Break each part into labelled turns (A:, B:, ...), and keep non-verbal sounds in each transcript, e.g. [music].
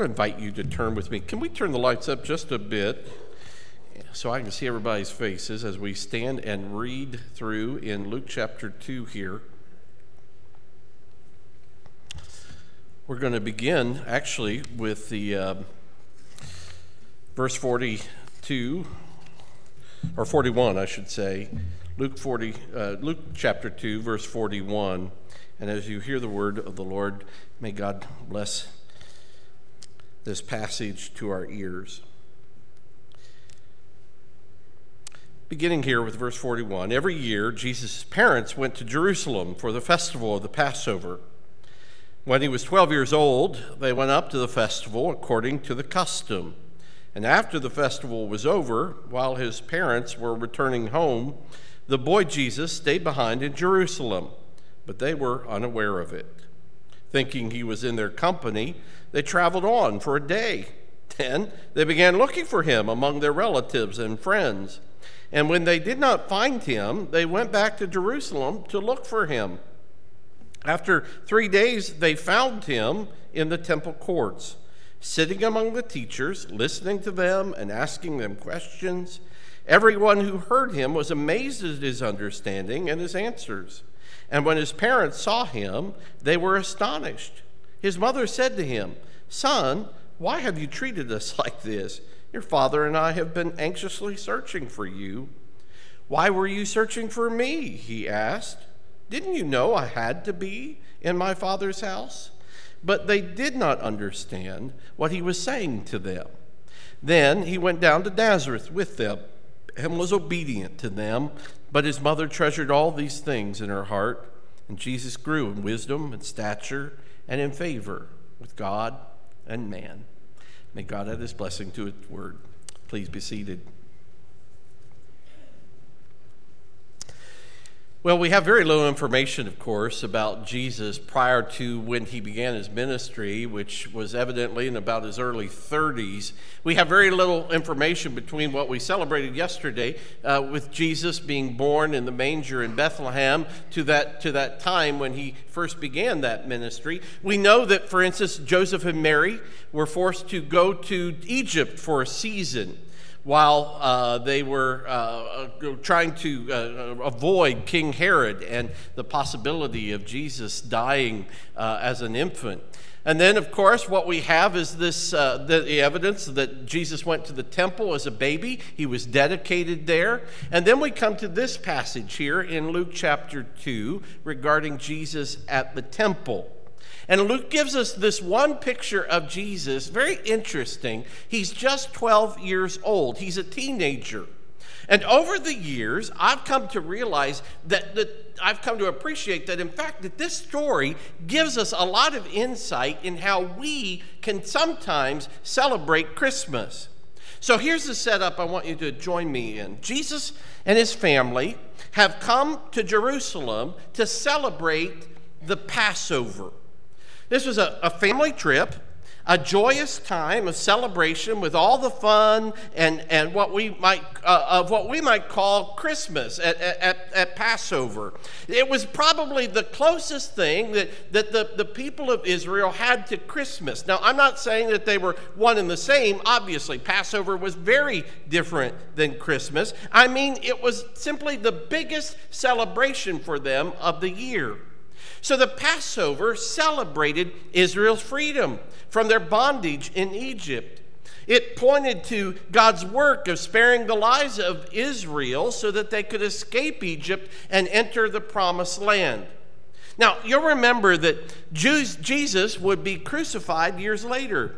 A: I invite you to turn with me. Can we turn the lights up just a bit so I can see everybody's faces as we stand and read through in Luke chapter 2 here? We're going to begin actually with the uh, verse 42 or 41, I should say. Luke 40, uh, Luke chapter 2, verse 41. And as you hear the word of the Lord, may God bless this passage to our ears. Beginning here with verse 41 Every year, Jesus' parents went to Jerusalem for the festival of the Passover. When he was 12 years old, they went up to the festival according to the custom. And after the festival was over, while his parents were returning home, the boy Jesus stayed behind in Jerusalem, but they were unaware of it. Thinking he was in their company, they traveled on for a day. Then they began looking for him among their relatives and friends. And when they did not find him, they went back to Jerusalem to look for him. After three days, they found him in the temple courts, sitting among the teachers, listening to them and asking them questions. Everyone who heard him was amazed at his understanding and his answers. And when his parents saw him, they were astonished. His mother said to him, Son, why have you treated us [laughs] like this? Your father and I have been anxiously searching for you. Why were you searching for me? He asked. Didn't you know I had to be in my father's house? But they did not understand what he was saying to them. Then he went down to Nazareth with them and was obedient to them. But his mother treasured all these things in her heart, and Jesus grew in wisdom and stature and in favor with God and man. May God add his blessing to his word. Please be seated. Well, we have very little information, of course, about Jesus prior to when he began his ministry, which was evidently in about his early 30s. We have very little information between what we celebrated yesterday uh, with Jesus being born in the manger in Bethlehem to that, to that time when he first began that ministry. We know that, for instance, Joseph and Mary were forced to go to Egypt for a season while uh, they were uh, uh trying to uh, avoid King Herod and the possibility of Jesus dying uh, as an infant. And then, of course, what we have is this uh, the evidence that Jesus went to the temple as a baby. He was dedicated there. And then we come to this passage here in Luke chapter 2 regarding Jesus at the temple. And Luke gives us this one picture of Jesus, very interesting. He's just 12 years old, he's a teenager. And over the years, I've come to realize that, that I've come to appreciate that, in fact, that this story gives us a lot of insight in how we can sometimes celebrate Christmas. So here's the setup I want you to join me in. Jesus and his family have come to Jerusalem to celebrate the Passover. This was a, a family trip, a joyous time of celebration with all the fun and, and what we might uh, of what we might call Christmas at, at, at Passover. It was probably the closest thing that, that the, the people of Israel had to Christmas. Now, I'm not saying that they were one and the same. Obviously, Passover was very different than Christmas. I mean, it was simply the biggest celebration for them of the year. So the Passover celebrated Israel's freedom from their bondage in Egypt. It pointed to God's work of sparing the lives of Israel so that they could escape Egypt and enter the promised land. Now, you'll remember that Jews, Jesus would be crucified years later.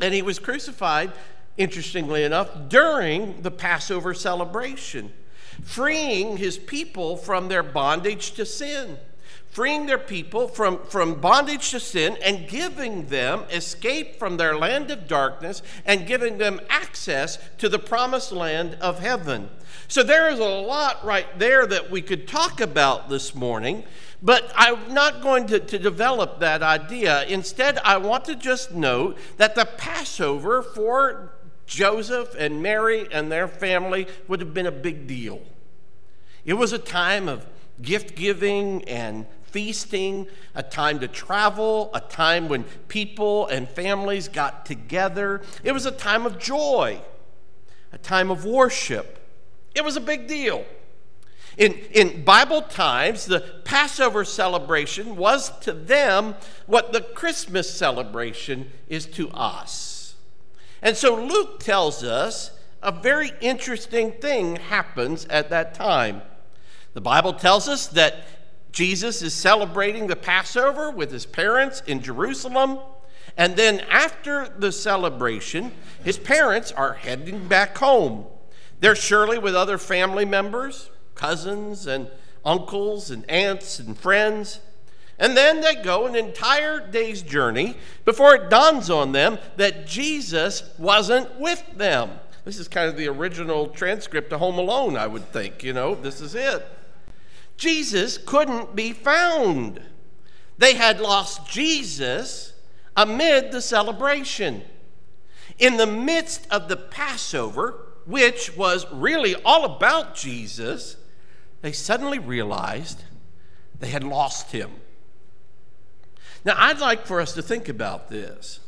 A: And he was crucified, interestingly enough, during the Passover celebration, freeing his people from their bondage to sin freeing their people from, from bondage to sin and giving them escape from their land of darkness and giving them access to the promised land of heaven. So there is a lot right there that we could talk about this morning, but I'm not going to, to develop that idea. Instead, I want to just note that the Passover for Joseph and Mary and their family would have been a big deal. It was a time of gift giving and feasting, a time to travel, a time when people and families got together. It was a time of joy, a time of worship. It was a big deal. In, in Bible times, the Passover celebration was to them what the Christmas celebration is to us. And so Luke tells us a very interesting thing happens at that time. The Bible tells us that Jesus is celebrating the Passover with his parents in Jerusalem. And then after the celebration, his parents are heading back home. They're surely with other family members, cousins and uncles and aunts and friends. And then they go an entire day's journey before it dawns on them that Jesus wasn't with them. This is kind of the original transcript of Home Alone, I would think. You know, this is it. Jesus couldn't be found. They had lost Jesus amid the celebration. In the midst of the Passover, which was really all about Jesus, they suddenly realized they had lost him. Now, I'd like for us to think about this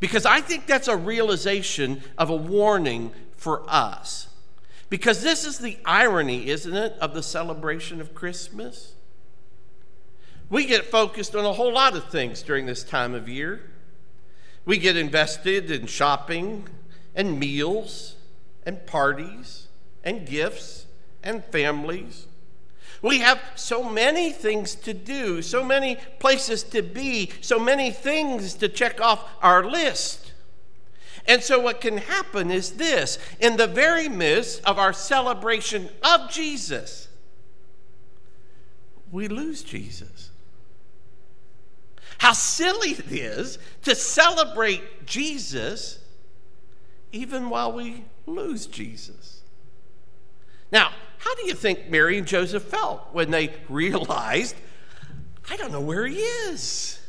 A: because I think that's a realization of a warning for us. Because this is the irony, isn't it, of the celebration of Christmas? We get focused on a whole lot of things during this time of year. We get invested in shopping and meals and parties and gifts and families. We have so many things to do, so many places to be, so many things to check off our list. And so, what can happen is this in the very midst of our celebration of Jesus, we lose Jesus. How silly it is to celebrate Jesus even while we lose Jesus. Now, how do you think Mary and Joseph felt when they [laughs] realized, I don't know where he is?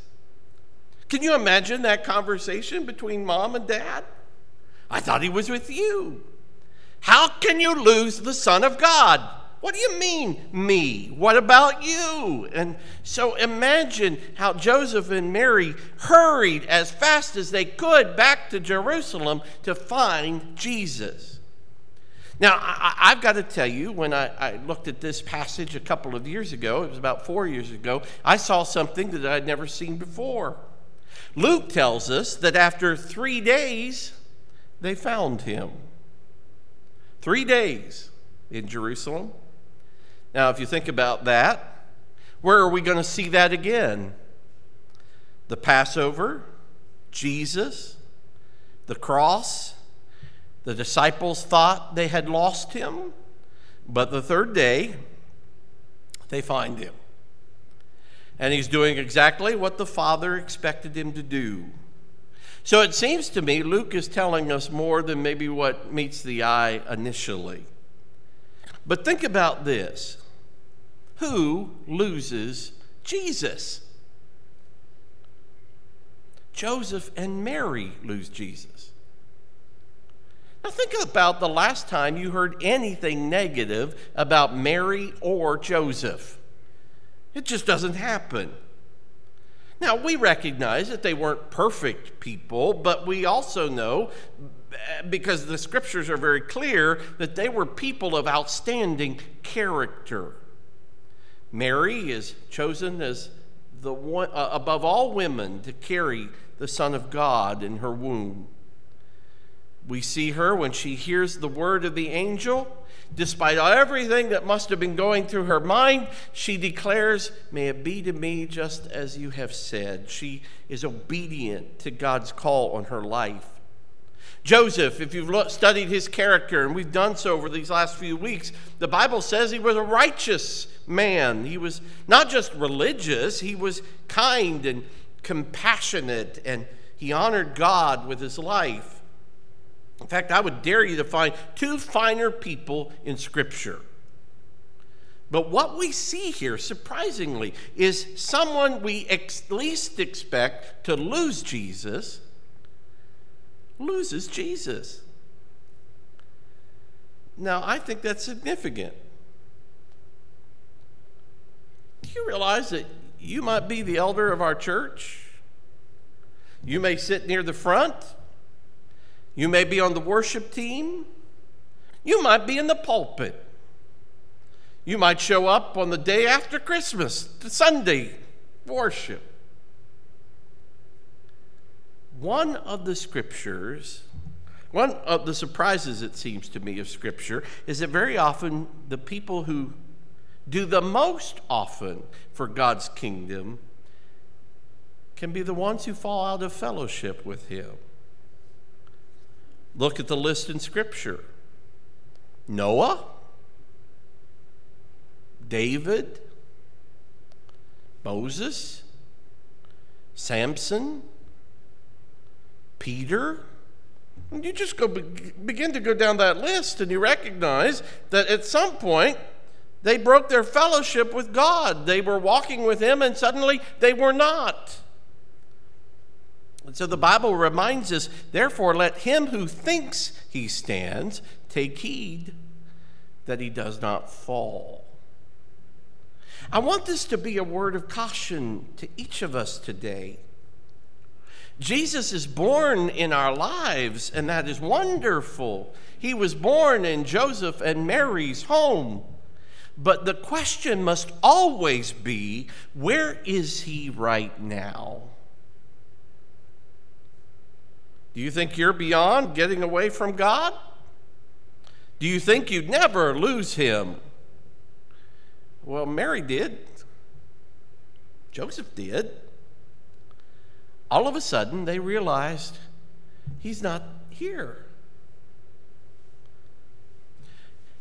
A: Can you imagine that conversation between mom and dad? I thought he was with you. How can you lose the Son of God? What do you mean, me? What about you? And so imagine how Joseph and Mary hurried as fast as they could back to Jerusalem to find Jesus. Now, I, have got to tell you, when I, I, looked at this passage a couple of years ago, it was about four years ago, I saw something that I'd never seen before. Luke tells us that after three days, they found him. Three days in Jerusalem. Now, if you think about that, where are we going to see that again? The Passover, Jesus, the cross. The disciples thought they had lost him, but the third day, they find him. And he's doing exactly what the Father expected him to do. So it seems to me Luke is telling us more than maybe what meets the eye initially. But think about this who loses Jesus? Joseph and Mary lose Jesus. Now, think about the last time you heard anything negative about Mary or Joseph. It just doesn't happen. Now, we recognize that they weren't perfect people, but we also know, because the scriptures are very clear, that they were people of outstanding character. Mary is chosen as the one, uh, above all women to carry the Son of God in her womb. We see her when she hears the word of the angel Despite everything that must have been going through her mind, she declares, May it be to me just as you have said. She is obedient to God's call on her life. Joseph, if you've studied his character, and we've done so over these last few weeks, the Bible says he was a righteous man. He was not just religious, he was kind and compassionate, and he honored God with his life. In fact, I would dare you to find two finer people in Scripture. But what we see here, surprisingly, is someone we ex- least expect to lose Jesus loses Jesus. Now, I think that's significant. Do you realize that you might be the elder of our church. You may sit near the front. You may be on the worship team. You might be in the pulpit. You might show up on the day after Christmas, the Sunday worship. One of the scriptures, one of the surprises, it seems to me, of Scripture is that very often the people who do the most often for God's kingdom can be the ones who fall out of fellowship with Him. Look at the list in Scripture Noah, David, Moses, Samson, Peter. You just go begin to go down that list and you recognize that at some point they broke their fellowship with God. They were walking with Him and suddenly they were not. So the Bible reminds us, therefore, let him who thinks he stands take heed that he does not fall. I want this to be a word of caution to each of us today. Jesus is born in our lives, and that is wonderful. He was born in Joseph and Mary's home. But the question must always be where is he right now? Do you think you're beyond getting away from God? Do you think you'd never lose him? Well, Mary did. Joseph did. All of a sudden, they realized he's not here.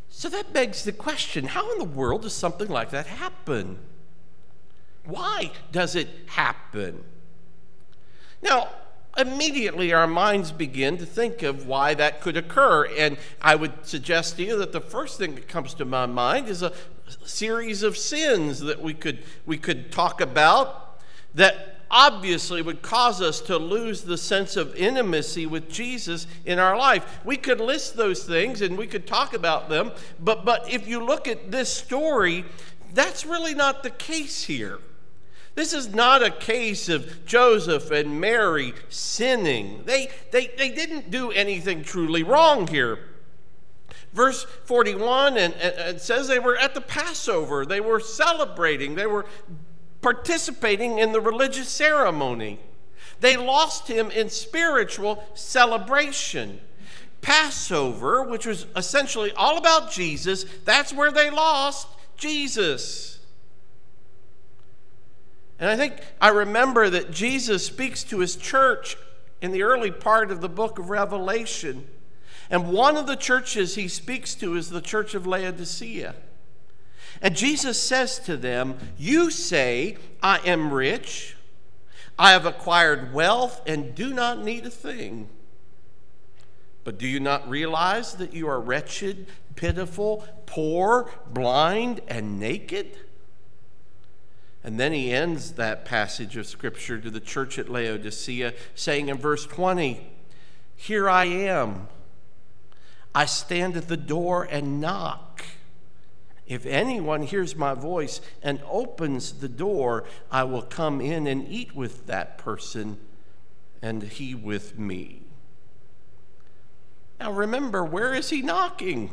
A: So that begs the question how in the world does something like that happen? Why does it happen? Now, immediately our minds begin to think of why that could occur. And I would suggest to you that the first thing that comes to my mind is a series of sins that we could, we could talk about that obviously would cause us to lose the sense of intimacy with Jesus in our life. We could list those things and we could talk about them, but, but if you look at this story, that's really not the case here. This is not a case of Joseph and Mary sinning. They, they, they didn't do anything truly wrong here. Verse 41 and, and, says they were at the Passover, they were celebrating, they were participating in the religious ceremony. They lost him in spiritual celebration. Passover, which was essentially all about Jesus, that's where they lost Jesus. And I think I remember that Jesus speaks to his church in the early part of the book of Revelation. And one of the churches he speaks to is the church of Laodicea. And Jesus says to them, You say, I am rich, I have acquired wealth, and do not need a thing. But do you not realize that you are wretched, pitiful, poor, blind, and naked? And then he ends that passage of Scripture to the church at Laodicea, saying in verse 20, Here I am. I stand at the door and knock. If anyone hears my voice and opens the door, I will come in and eat with that person, and he with me. Now remember, where is he knocking?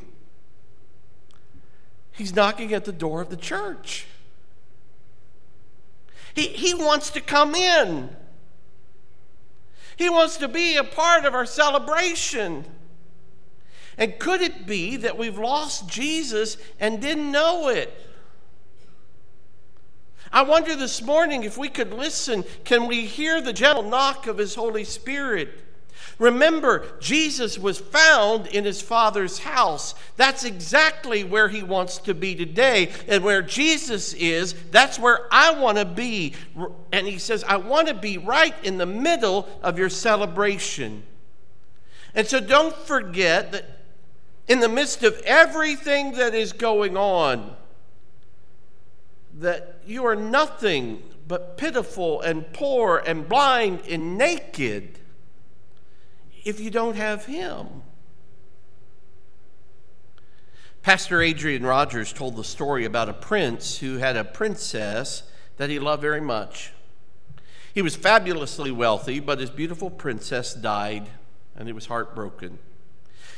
A: He's knocking at the door of the church. He, he wants to come in. He wants to be a part of our celebration. And could it be that we've lost Jesus and didn't know it? I wonder this morning if we could listen, can we hear the gentle knock of His Holy Spirit? Remember, Jesus was found in his Father's house. That's exactly where he wants to be today. And where Jesus is, that's where I want to be. And he says, I want to be right in the middle of your celebration. And so don't forget that in the midst of everything that is going on, that you are nothing but pitiful and poor and blind and naked if you don't have Him? Pastor Adrian Rogers told the story about a prince who had a princess that he loved very much. He was fabulously wealthy, but his beautiful princess died, and he was heartbroken.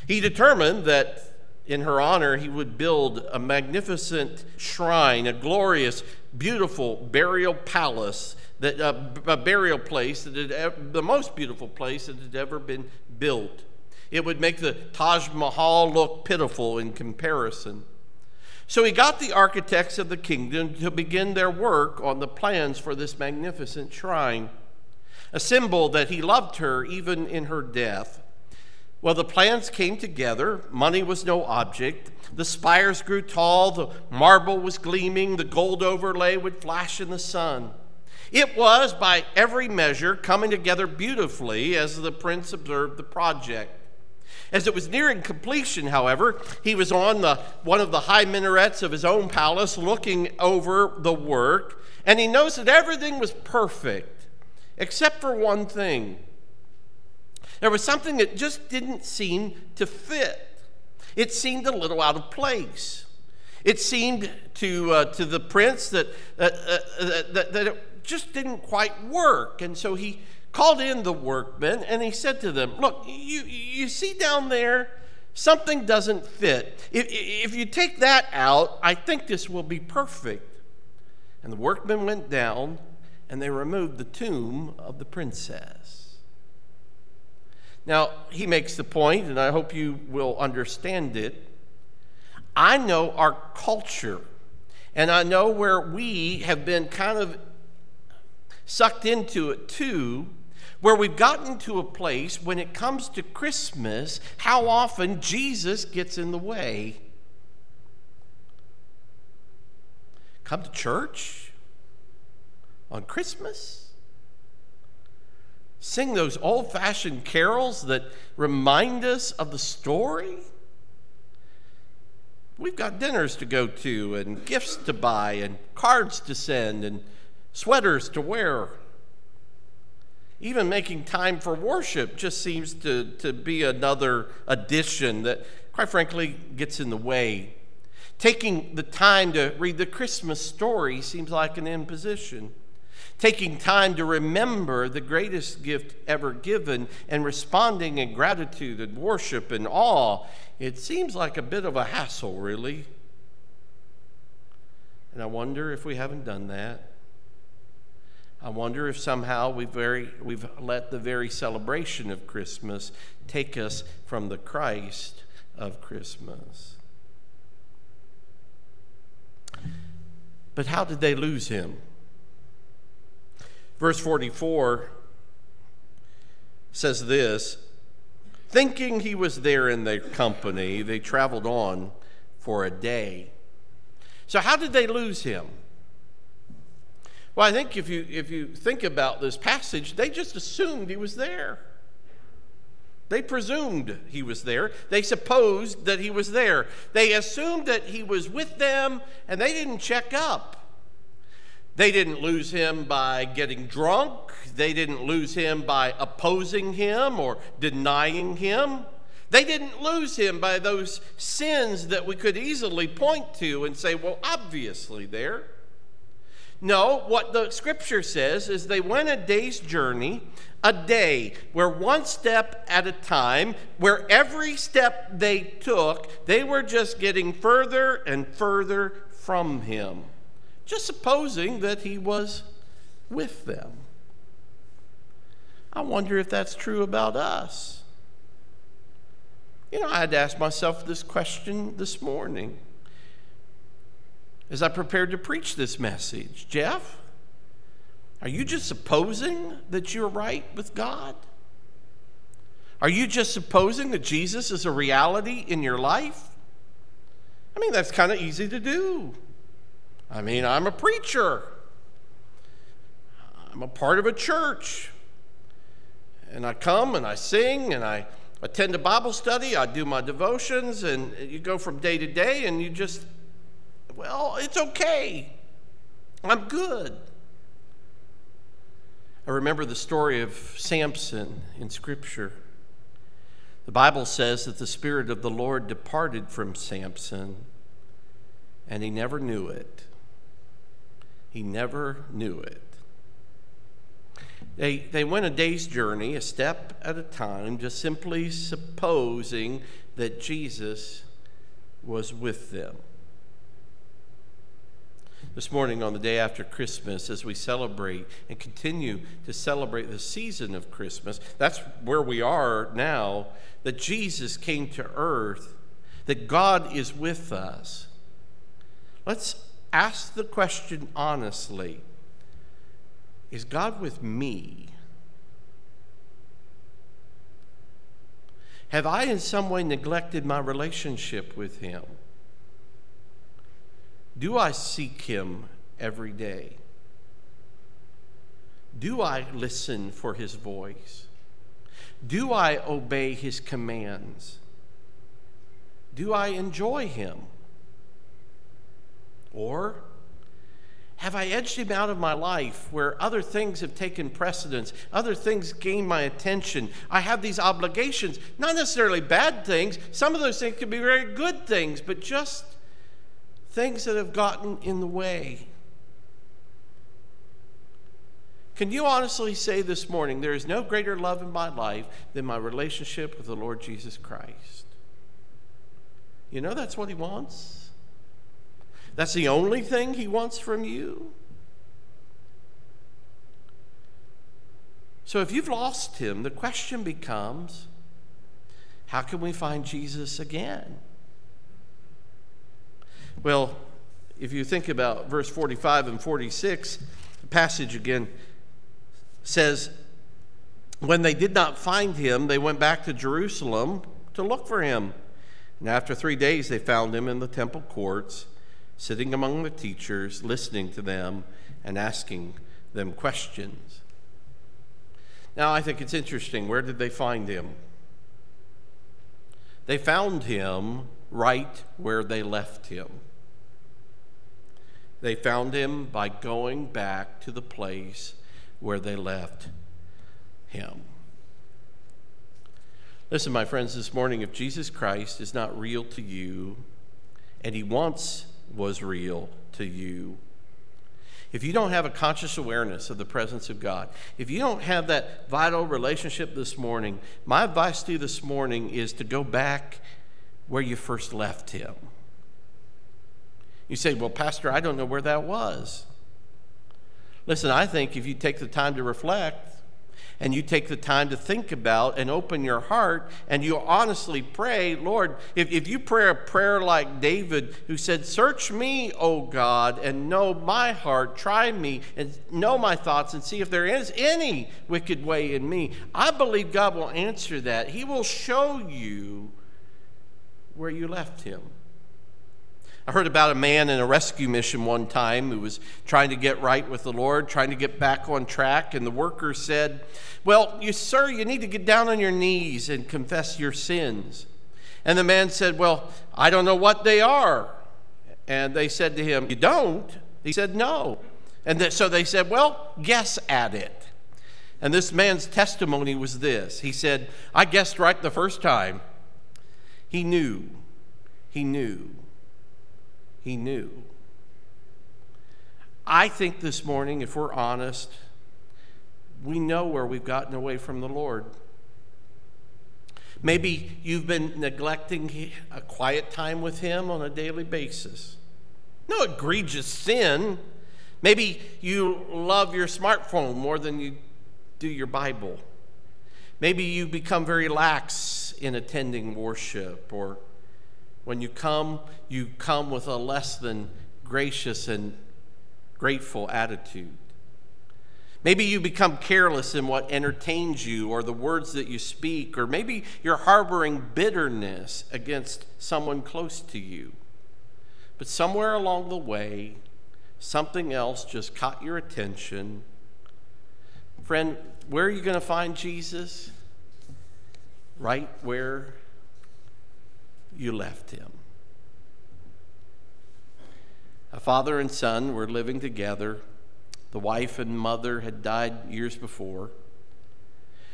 A: He determined that in her honor he would build a magnificent shrine, a glorious, beautiful burial palace, that, uh, a burial place that had, the most beautiful place that had ever been built. It would make the Taj Mahal look pitiful in comparison. So he got the architects of the kingdom to begin their work on the plans for this magnificent shrine, a symbol that he loved her even in her death. Well, the plans came together. Money was no object. The spires grew tall, the marble was gleaming, the gold overlay would flash in the sun. It was, by every measure, coming together beautifully as the prince observed the project. As it was nearing completion, however, he was on the, one of the high minarets of his own palace looking over the work, and he knows that everything was perfect except for one thing. There was something that just didn't seem to fit. It seemed a little out of place. It seemed to, uh, to the prince that, uh, uh, that, that it just didn't quite work. And so he, called in the workmen and he said to them, Look, you, you see down there, something doesn't fit. If, if you take that out, I think this will be perfect. And the workmen went down and they removed the tomb of the princess. Now, he makes the point, and I hope you will understand it. I know our culture, and I know where we have been kind of sucked into it too where we've gotten to a place when it comes to Christmas, how often Jesus gets in the way. Come to church on Christmas? Sing those old fashioned carols that remind us of the story? We've got dinners to go to, and gifts to buy, and cards to send, and sweaters to wear even making time for worship just seems to, to be another addition that, quite frankly, gets in the way. Taking the time to read the Christmas story seems like an imposition. Taking time to remember the greatest gift ever given and responding in gratitude and worship and awe, it seems like a bit of a hassle, really. And I wonder if we haven't done that. I wonder if somehow we've, very, we've let the very celebration of Christmas take us from the Christ of Christmas. But how did they lose him? Verse 44 says this Thinking he was there in their company, they traveled on for a day. So, how did they lose him? Well, I think if you, if you think about this passage, they just assumed he was there. They presumed he was there. They supposed that he was there. They assumed that he was with them, and they didn't check up. They didn't lose him by getting drunk. They didn't lose him by opposing him or denying him. They didn't lose him by those sins that we could easily point to and say, well, obviously there. No, what the scripture says is they went a day's journey, a day, where one step at a time, where every step they took, they were just getting further and further from him, just supposing that he was with them. I wonder if that's true about us. You know, I had to ask myself this question this morning as I prepared to preach this message. Jeff, are you just supposing that you're right with God? Are you just supposing that Jesus is a reality in your life? I mean, that's kind of easy to do. I mean, I'm a preacher, I'm a part of a church. And I come and I sing and I attend a Bible study, I do my devotions, and you go from day to day and you just well, it's okay. I'm good. I remember the story of Samson in Scripture. The Bible says that the Spirit of the Lord departed from Samson, and he never knew it. he never knew it. They, they went a day's journey, a step at a time, just simply supposing that Jesus was with them. This morning, on the day after Christmas, as we celebrate and continue to celebrate the season of Christmas, that's where we are now, that Jesus came to earth, that God is with us. Let's ask the question honestly Is God with me? Have I in some way neglected my relationship with Him? Do I seek Him every day? Do I listen for His voice? Do I obey His commands? Do I enjoy Him? Or have I edged him out of my life where other things have taken precedence? Other things gain my attention. I have these obligations, not necessarily bad things. Some of those things could be very good things, but just things that have gotten in the way. Can you honestly say this morning, there is no greater love in my life than my relationship with the Lord Jesus Christ? You know that's what he wants? That's the only thing he wants from you? So if you've lost him, the question becomes how can we find Jesus again? Well, if you think about verse 45 and 46, the passage again says, When they did not find him, they went back to Jerusalem to look for him. And after three days, they found him in the temple courts sitting among the teachers, listening to them, and asking them questions. Now, I think it's interesting. Where did they find him? They found him right where they left him. They found him by going back to the place where they left him. Listen, my friends, this morning, if Jesus Christ is not real to you and he once was real to you. If you don't have a conscious awareness of the presence of God, if you don't have that vital relationship this morning, my advice to you this morning is to go back where you first left Him. You say, Well, Pastor, I don't know where that was. Listen, I think if you take the time to reflect, and you take the time to think about and open your heart and you honestly pray, Lord, if, if you pray a prayer like David, who said, Search me, O God, and know my heart, try me, and know my thoughts, and see if there is any wicked way in me, I believe God will answer that. He will show you where you left him. I heard about a man in a rescue mission one time who was trying to get right with the Lord, trying to get back on track, and the worker said, Well, you, sir, you need to get down on your knees and confess your sins. And the man said, Well, I don't know what they are. And they said to him, You don't? He said, No. And th- so they said, Well, guess at it. And this man's testimony was this He said, I guessed right the first time. He knew. He knew he knew. I think this morning, if we're honest, we know where we've gotten away from the Lord. Maybe you've been neglecting a quiet time with Him on a daily basis. No egregious sin. Maybe you love your smartphone more than you do your Bible. Maybe you've become very lax in attending worship or when you come, you come with a less than gracious and grateful attitude. Maybe you become careless in what entertains you or the words that you speak, or maybe you're harboring bitterness against someone close to you. But somewhere along the way, something else just caught your attention. Friend, where are you going to find Jesus? Right where you left him. A father and son were living together. The wife and mother had died years before.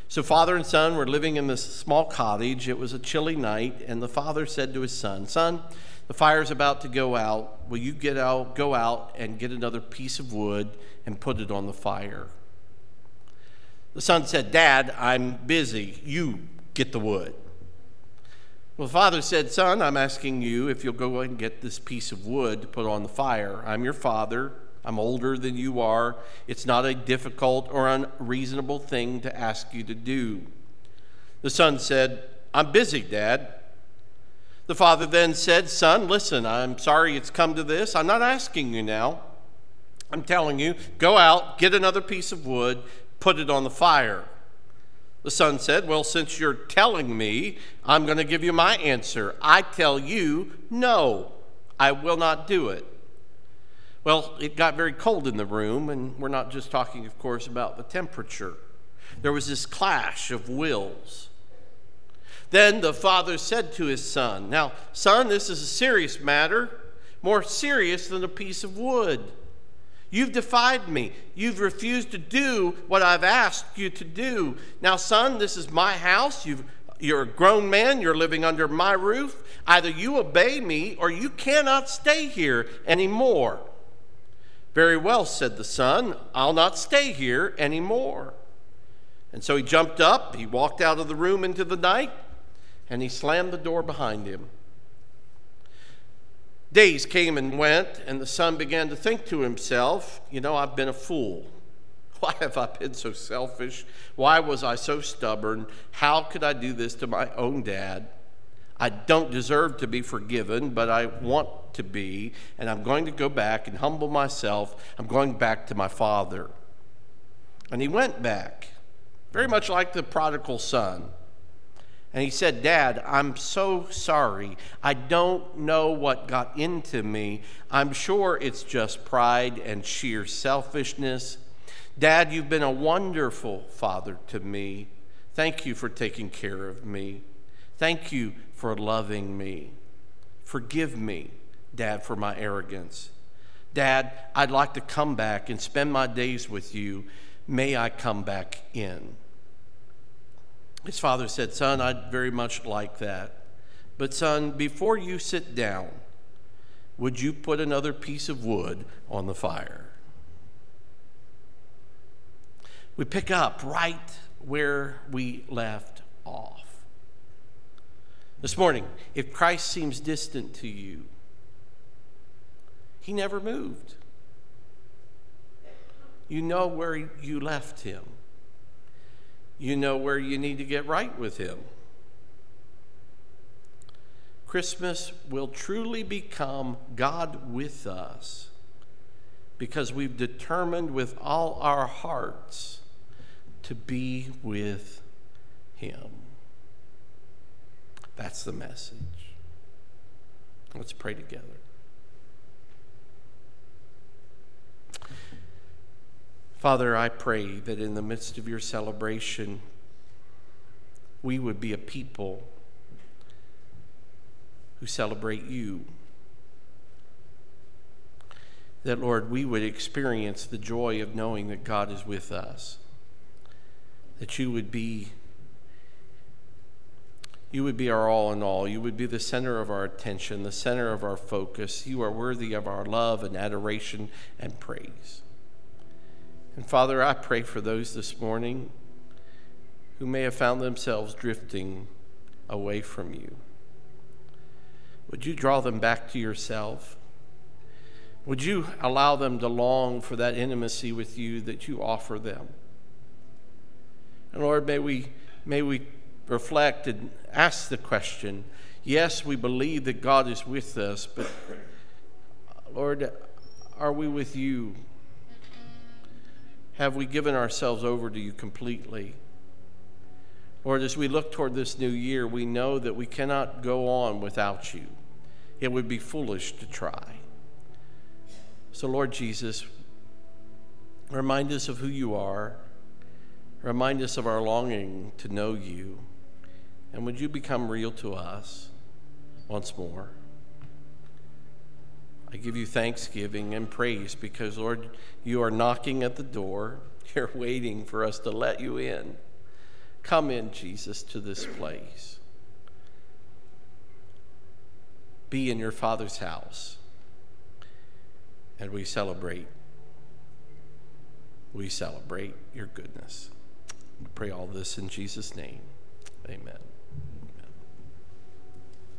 A: So, father and son were living in this small cottage. It was a chilly night, and the father said to his son, Son, The fire's about to go out. Will you get out, go out and get another piece of wood and put it on the fire? The son said, Dad, I'm busy. You get the wood. Well, the father said, Son, I'm asking you if you'll go and get this piece of wood to put on the fire. I'm your father. I'm older than you are. It's not a difficult or unreasonable thing to ask you to do. The son said, I'm busy, Dad. The father then said, Son, listen, I'm sorry it's come to this. I'm not asking you now. I'm telling you, go out, get another piece of wood, put it on the fire. The son said, Well, since you're telling me, I'm going to give you my answer. I tell you, no, I will not do it. Well, it got very cold in the room, and we're not just talking, of course, about the temperature. There was this clash of wills. Then the father said to his son, Now, son, this is a serious matter, more serious than a piece of wood. You've defied me. You've refused to do what I've asked you to do. Now, son, this is my house. you are a grown man. You're living under my roof. Either you obey me or you cannot stay here anymore. Very well, said the son. I'll not stay here anymore. And so he jumped up. He walked out of the room into the night and he slammed the door behind him. Days came and went, and the son began to think to himself, You know, I've been a fool. Why have I been so selfish? Why was I so stubborn? How could I do this to my own dad? I don't deserve to be forgiven, but I want to be, and I'm going to go back and humble myself. I'm going back to my father. And he went back, very much like the prodigal son. And he said, Dad, I'm so sorry. I don't know what got into me. I'm sure it's just pride and sheer selfishness. Dad, you've been a wonderful father to me. Thank you for taking care of me. Thank you for loving me. Forgive me, Dad, for my arrogance. Dad, I'd like to come back and spend my days with you. May I come back in? His father said, Son, I'd very much like that. But, son, before you sit down, would you put another piece of wood on the fire? We pick up right where we left off. This morning, if Christ seems distant to you, he never moved. You know where you left him you know where you need to get right with Him. Christmas will truly become God with us because we've determined with all our hearts to be with Him. That's the message. Let's pray together. Father, I pray that in the midst of your celebration, we would be a people who celebrate you. That, Lord, we would experience the joy of knowing that God is with us. That you would be you would be our all in all. You would be the center of our attention, the center of our focus. You are worthy of our love and adoration and praise. And Father, I pray for those this morning who may have found themselves drifting away from you. Would you draw them back to yourself? Would you allow them to long for that intimacy with you that you offer them? And Lord, may we, may we reflect and ask the question yes, we believe that God is with us, but Lord, are we with you? Have we given ourselves over to you completely? Lord, as we look toward this new year, we know that we cannot go on without you. It would be foolish to try. So, Lord Jesus, remind us of who you are. Remind us of our longing to know you. And would you become real to us once more? I give you thanksgiving and praise because, Lord, you are knocking at the door. [laughs] You're waiting for us to let you in. Come in, Jesus, to this place. be in your Father's house. And we celebrate, we celebrate your goodness. We pray all this in Jesus' name. Amen.